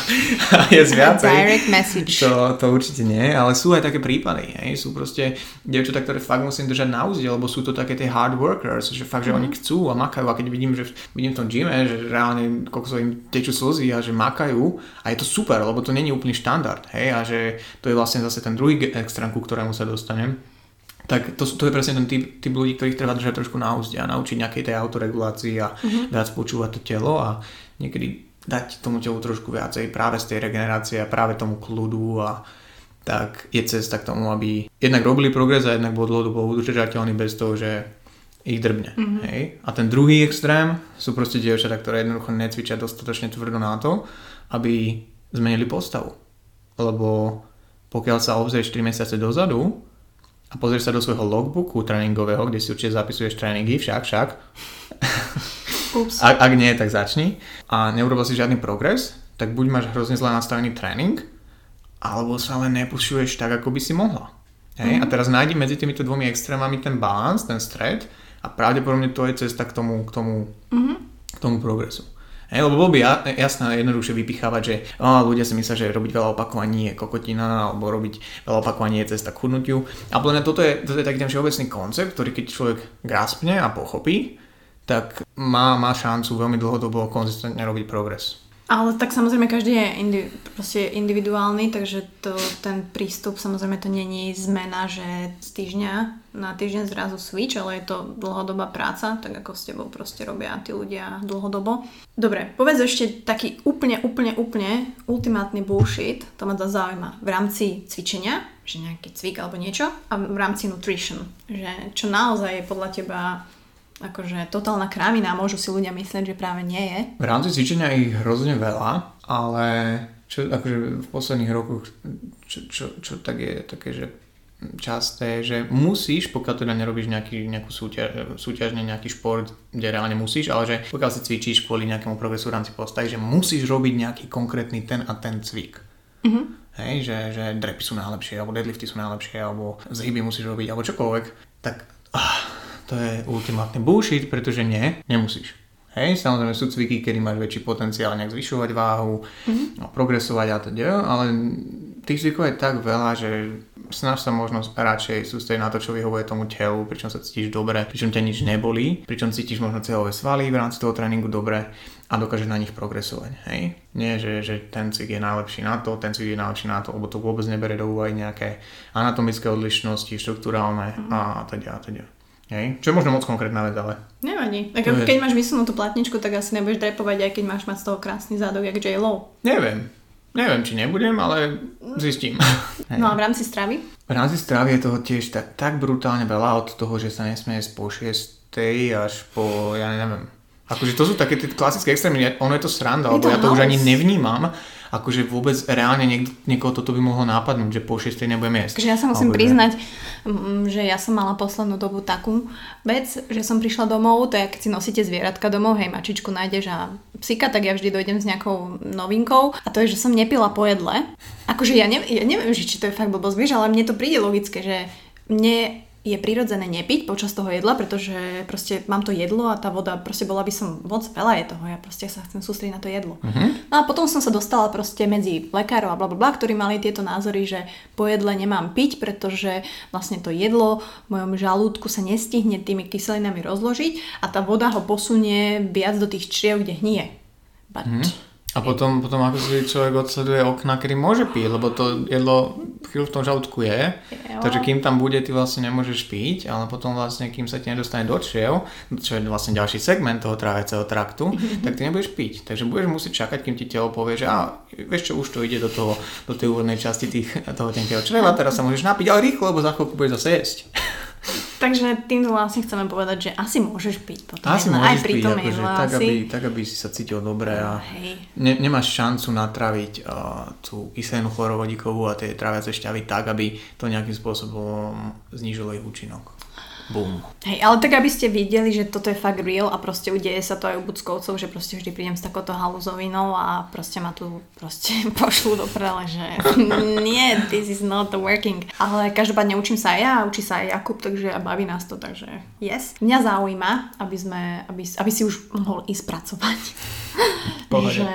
a jesť viacej. Direct message. To, to určite nie, ale sú aj také prípady. Hej. Sú proste dievčatá, ktoré fakt musím držať na úzde, lebo sú to také tie hard workers, že fakt, že oni chcú a makajú a keď vidím, že vidím v tom gyme, že reálne koľko sa im tečú slzy a že makajú a je to super, lebo to není úplný štandard. Hej, a že to je vlastne zase ten druhý extrém, ku ktorému sa dostanem tak to, to je presne ten typ, typ ľudí, ktorých treba držať trošku na úzde a naučiť nejakej tej autoregulácii a mm-hmm. viac počúvať to telo a niekedy dať tomu telu trošku viacej práve z tej regenerácie a práve tomu kľudu a tak je cesta k tomu, aby jednak robili progres a jednak bol dlhodobo udržateľný bez toho, že ich drbne. Mm-hmm. Hej? A ten druhý extrém sú proste dievčatá, ktoré jednoducho necvičia dostatočne tvrdo na to, aby zmenili postavu. Lebo pokiaľ sa obzrieš 4 mesiace dozadu, a pozrieš sa do svojho logbooku tréningového, kde si určite zapisuješ tréningy, však, však. Ups. Ak, ak nie, tak začni. A neurobil si žiadny progres, tak buď máš hrozne zle nastavený tréning, alebo sa len nepušuješ tak, ako by si mohla. Hej? A teraz nájdi medzi týmito dvomi extrémami ten balans, ten stred a pravdepodobne to je cesta k tomu, k tomu, k tomu progresu. Hej, lebo bolo by ja- jasné jednoduchšie vypichávať, že á, ľudia si myslia, že robiť veľa opakovaní je kokotina, alebo robiť veľa opakovaní je cesta k chudnutiu. A podľa mňa toto je, toto je taký ten všeobecný koncept, ktorý keď človek graspne a pochopí, tak má, má šancu veľmi dlhodobo konzistentne robiť progres. Ale tak samozrejme každý je indi, proste individuálny, takže to, ten prístup samozrejme to není zmena, že z týždňa na týždeň zrazu switch, ale je to dlhodobá práca, tak ako s tebou proste robia tí ľudia dlhodobo. Dobre, povedz ešte taký úplne, úplne, úplne ultimátny bullshit, to ma to zaujíma, v rámci cvičenia, že nejaký cvik alebo niečo, a v rámci nutrition, že čo naozaj je podľa teba akože totálna kravina, môžu si ľudia myslieť, že práve nie je. V rámci cvičenia ich hrozne veľa, ale čo akože v posledných rokoch, čo, čo, čo tak je také, že časté, že musíš, pokiaľ teda nerobíš nejaký, nejakú súťaž, súťažne nejaký šport, kde reálne musíš, ale že pokiaľ si cvičíš kvôli nejakému progresu v rámci postavy, že musíš robiť nejaký konkrétny ten a ten cvik. Mm-hmm. Hej, že, že drepy sú najlepšie, alebo deadlifty sú najlepšie, alebo zhyby musíš robiť, alebo čokoľvek, tak ah, to je ultimátny bullshit, pretože nie, nemusíš. Hej, samozrejme sú cviky, kedy máš väčší potenciál nejak zvyšovať váhu, mm-hmm. progresovať a teda, ale tých zvykov je tak veľa, že snaž sa možno radšej sústrediť na to, čo vyhovuje tomu telu, pričom sa cítiš dobre, pričom ťa nič nebolí, pričom cítiš možno celové svaly v rámci toho tréningu dobre a dokážeš na nich progresovať. Hej? Nie, že, že ten cvik je najlepší na to, ten cvik je najlepší na to, lebo to vôbec nebere do úvahy nejaké anatomické odlišnosti, štruktúrálne a teda a teda. Hej? Čo je možno moc konkrétna vec, ale Nevadí. Tak je- keď máš vysunutú platničku, tak asi nebudeš drepovať, aj keď máš mať z toho krásny zádok, jak J-Lo. neviem. Neviem, či nebudem, ale zistím. No a v rámci stravy? V rámci stravy je toho tiež tak, tak brutálne veľa od toho, že sa nesmie jesť po 6 až po, ja neviem. Akože to sú také tie klasické extrémy, ono je to sranda, lebo ja to už ani nevnímam, akože vôbec reálne niek- niekoho toto by mohlo nápadnúť, že po 6 nebudem jesť. Takže ja sa musím Alebo že- priznať, mm, že ja som mala poslednú dobu takú vec, že som prišla domov, to je, keď si nosíte zvieratka domov, hej, mačičku nájdeš a psika, tak ja vždy dojdem s nejakou novinkou a to je, že som nepila po jedle. Akože ja, ne, ja neviem, že či to je fakt blbosť, vieš, ale mne to príde logické, že mne je prirodzené nepiť počas toho jedla, pretože proste mám to jedlo a tá voda, proste bola by som moc veľa je toho, ja proste sa chcem sústrediť na to jedlo. No a potom som sa dostala proste medzi lekárov a bla bla ktorí mali tieto názory, že po jedle nemám piť, pretože vlastne to jedlo v mojom žalúdku sa nestihne tými kyselinami rozložiť a tá voda ho posunie viac do tých čriev, kde hnie. But, A potom, potom ako si človek odsleduje okna, kedy môže piť, lebo to jedlo chvíľu v tom žalúdku je, Jo. takže kým tam bude, ty vlastne nemôžeš piť, ale potom vlastne, kým sa ti nedostane do čriev, čo je vlastne ďalší segment toho tráviaceho traktu, tak ty nebudeš piť. Takže budeš musieť čakať, kým ti telo povie, že a, vieš čo, už to ide do, toho, do tej úvodnej časti tých, toho tenkého čreva, teraz sa môžeš napiť, ale rýchlo, lebo za chvíľku budeš zase jesť. Takže týmto vlastne chceme povedať, že asi môžeš piť potom Asi môžeš aj pri piť, tom akože, tak, asi. aby, tak, aby si sa cítil dobre a Hej. ne, nemáš šancu natraviť uh, tú kyselinu chlorovodíkovú a tie tráviace šťavy tak, aby to nejakým spôsobom znížilo ich účinok. Bum. Hej, ale tak aby ste videli, že toto je fakt real a proste udeje sa to aj u buckovcov, že proste vždy prídem s takouto haluzovinou a proste ma tu proste pošlu do prele, že nie, this is not working. Ale každopádne učím sa aj ja, učí sa aj Jakub, takže baví nás to, takže yes. Mňa zaujíma, aby, sme, aby, aby si už mohol ísť pracovať. Pohode. že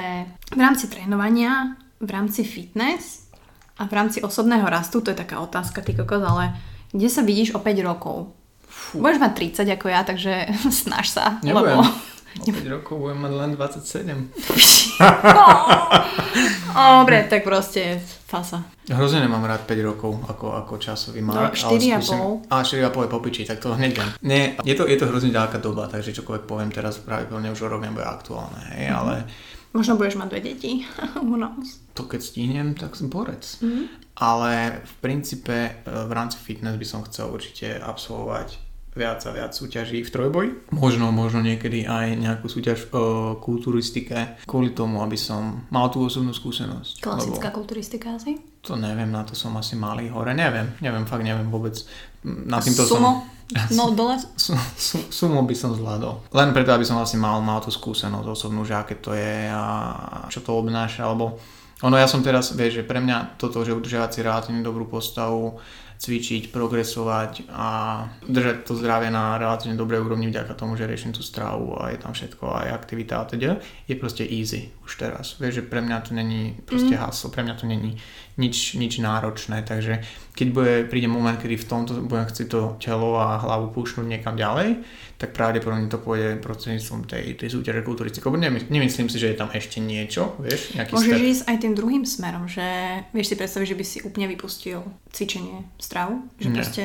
v rámci trénovania, v rámci fitness a v rámci osobného rastu, to je taká otázka, ty kokos, ale kde sa vidíš o 5 rokov? Fú. Budeš mať 30 ako ja, takže snaž sa. Nebudem. Lebo... O 5 rokov budem mať len 27. Dobre, tak proste fasa. Hrozne nemám rád 5 rokov ako, ako časový mark. No, ale 4,5. skúsim- A 4,5 je popiči, tak to hneď viem. Nie, je to, je to hrozne ďalká doba, takže čokoľvek poviem teraz pravdepodobne už o rok nebude aktuálne, hej, Mhm. ale Možno budeš mať dve deti. Who knows? to keď stihnem, tak som borec. Ale v princípe e, v rámci fitness by som chcel určite absolvovať viac a viac súťaží v trojboji. Možno, možno niekedy aj nejakú súťaž o kulturistike, kvôli tomu, aby som mal tú osobnú skúsenosť. Klasická Lebo kulturistika asi? to neviem, na to som asi malý hore, neviem, neviem, fakt neviem vôbec. Na A týmto sumo? som... No dole? Su, su, sumo by som zvládol. Len preto, aby som vlastne mal, mal tú skúsenosť osobnú, že aké to je a čo to obnáša, alebo ono ja som teraz, vieš, že pre mňa toto, že udržiavať si relatívne dobrú postavu, cvičiť, progresovať a držať to zdravie na relatívne dobrej úrovni vďaka tomu, že riešim tú stravu a je tam všetko, aj aktivita a teda, je proste easy už teraz. Vieš, že pre mňa to není proste haslo, pre mňa to není nič, nič náročné, takže keď bude, príde moment, kedy v tomto budem chcieť to telo a hlavu púšnuť niekam ďalej, tak pravdepodobne to pôjde prostredníctvom tej, tej súťaže kulturistiky. Lebo nemysl- nemyslím si, že je tam ešte niečo, vieš, nejaký Môžeš step. ísť aj tým druhým smerom, že vieš si predstaviť, že by si úplne vypustil cvičenie, stravu? Že Nie. proste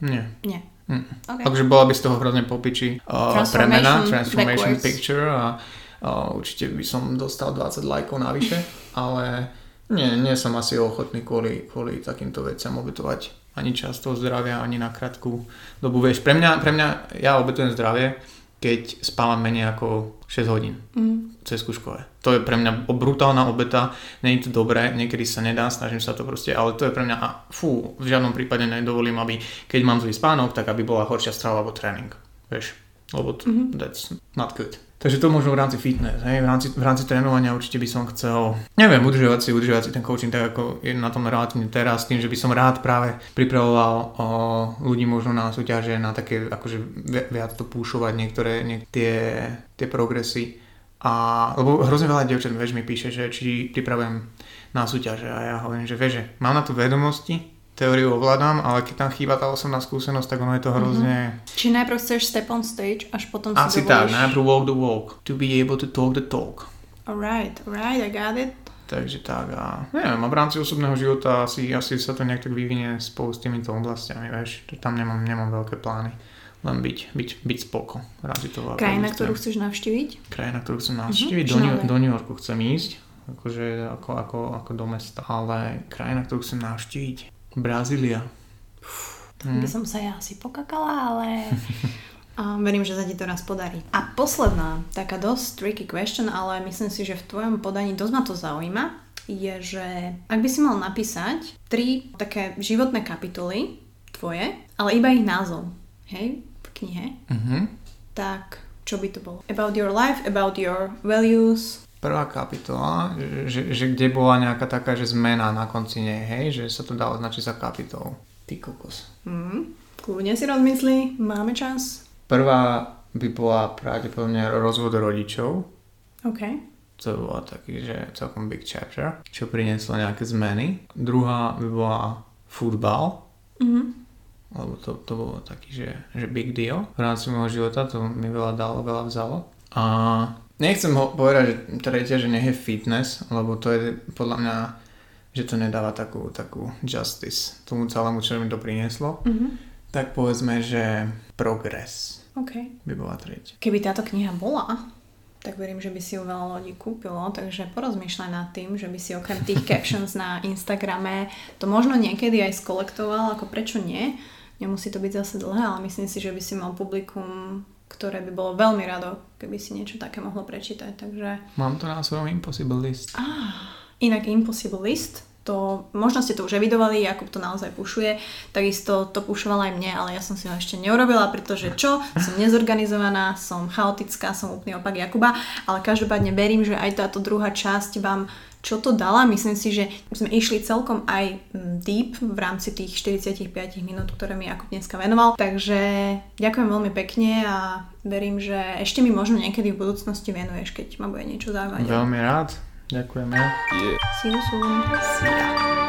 Nie. nie. Mm. Okay. Takže bola by z toho hrozne popiči uh, premena, Transformation transformation backwards. picture a uh, určite by som dostal 20 lajkov navyše, ale nie, nie som asi ochotný kvôli, kvôli takýmto veciam obetovať ani čas toho zdravia, ani na krátku dobu. Vieš, pre mňa, pre mňa ja obetujem zdravie, keď spávam menej ako 6 hodín Mm. cez skúškové. To je pre mňa brutálna obeta, je to dobré, niekedy sa nedá, snažím sa to proste, ale to je pre mňa, a fú, v žiadnom prípade nedovolím, aby keď mám zlý spánok, tak aby bola horšia strava alebo tréning. Vieš, lebo to, mm-hmm. that's not good. Takže to možno v rámci fitness, hej, v rámci, v rámci trénovania určite by som chcel, neviem, udržovať si, udržovať si ten coaching tak, ako je na tom relatívne teraz, tým, že by som rád práve pripravoval o, ľudí možno na súťaže, na také, akože vi- viac to púšovať niektoré, niek- tie, tie progresy. A, lebo hrozne veľa dievčat, vieš, mi píše, že či pripravujem na súťaže a ja hovorím, že vieš, že mám na to vedomosti, teóriu ovládam, ale keď tam chýba tá osobná skúsenosť, tak ono je to hrozne... Či najprv chceš step on stage, až potom Asi si tak, dovolíš... najprv walk the walk, to be able to talk the talk. Alright, alright, I got it. Takže tak a neviem, a v rámci osobného života asi, asi sa to nejak tak vyvinie spolu s týmito oblastiami, vieš, tam nemám, nemám veľké plány. len byť, byť, byť spoko. Rád to veľa Krajina, ilustrujem. ktorú chceš navštíviť? Krajina, ktorú chcem navštíviť. Mhm, do, New, do New Yorku chcem ísť, akože ako, ako, ako do mesta. Ale krajina, ktorú chcem navštíviť, Brazília. Tam by som sa ja asi pokakala, ale a verím, že sa ti to raz podarí. A posledná, taká dosť tricky question, ale myslím si, že v tvojom podaní dosť ma to zaujíma, je, že ak by si mal napísať tri také životné kapitoly tvoje, ale iba ich názov, hej, v knihe, Mhm. tak čo by to bolo? About your life, about your values. Prvá kapitola, že, že kde bola nejaká taká, že zmena na konci nej, hej, že sa to dá označiť za kapitolu. Ty kokos. Mm, kľudne si rozmyslí, máme čas. Prvá by bola pravdepodobne rozvod rodičov, OK. to by bola taký, že celkom big chapter, čo prinieslo nejaké zmeny. Druhá by bola futbal, Mhm. lebo to, to bolo taký, že, že big deal v rámci môjho života, to mi veľa dalo, veľa vzalo. A nechcem ho povedať, že tretia, že nech je fitness, lebo to je podľa mňa, že to nedáva takú, takú justice tomu celému, čo mi to prinieslo. Mhm. Tak povedzme, že progres OK. by bola tretia. Keby táto kniha bola, tak verím, že by si ju veľa ľudí kúpilo, takže porozmýšľaj nad tým, že by si okrem tých captions na Instagrame to možno niekedy aj skolektoval, ako prečo nie. Nemusí to byť zase dlhé, ale myslím si, že by si mal publikum, ktoré by bolo veľmi rado, keby si niečo také mohlo prečítať. Takže Mám to na svojom impossible list. inak Impossible List, to, možno ste to už evidovali, Jakub to naozaj pušuje, takisto to pušoval aj mne, ale ja som si ho ešte neurobila, pretože čo? Som nezorganizovaná, som chaotická, som úplný opak Jakuba, ale každopádne verím, že aj táto druhá časť vám čo to dala. Myslím si, že sme išli celkom aj mm, deep v rámci tých 45 minút, ktoré mi Jakub dneska venoval. Takže ďakujem veľmi pekne a verím, že ešte mi možno niekedy v budúcnosti venuješ, keď ma bude niečo zaujímať. Veľmi rád. Ďakujeme. Yeah. See you soon.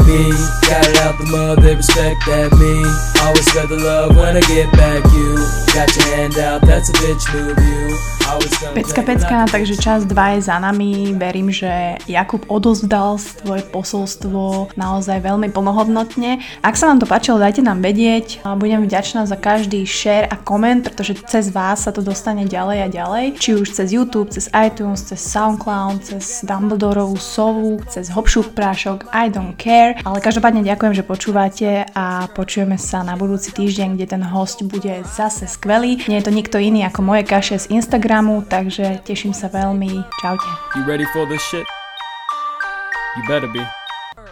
Me, got it out the mud, they respect that me. Always got the love when I get back you. Got your hand out, that's a bitch move you. Pecka, pecka, takže čas 2 je za nami. Verím, že Jakub odovzdal svoje posolstvo naozaj veľmi plnohodnotne. Ak sa vám to páčilo, dajte nám vedieť. Budem vďačná za každý share a koment, pretože cez vás sa to dostane ďalej a ďalej. Či už cez YouTube, cez iTunes, cez Soundcloud, cez Dumbledorovú sovu, cez Hopšuk prášok, I don't care. Ale každopádne ďakujem, že počúvate a počujeme sa na budúci týždeň, kde ten host bude zase skvelý. Nie je to nikto iný ako moje kaše z Instagramu, takže teším sa veľmi. Čaute. You ready for this shit? You better be.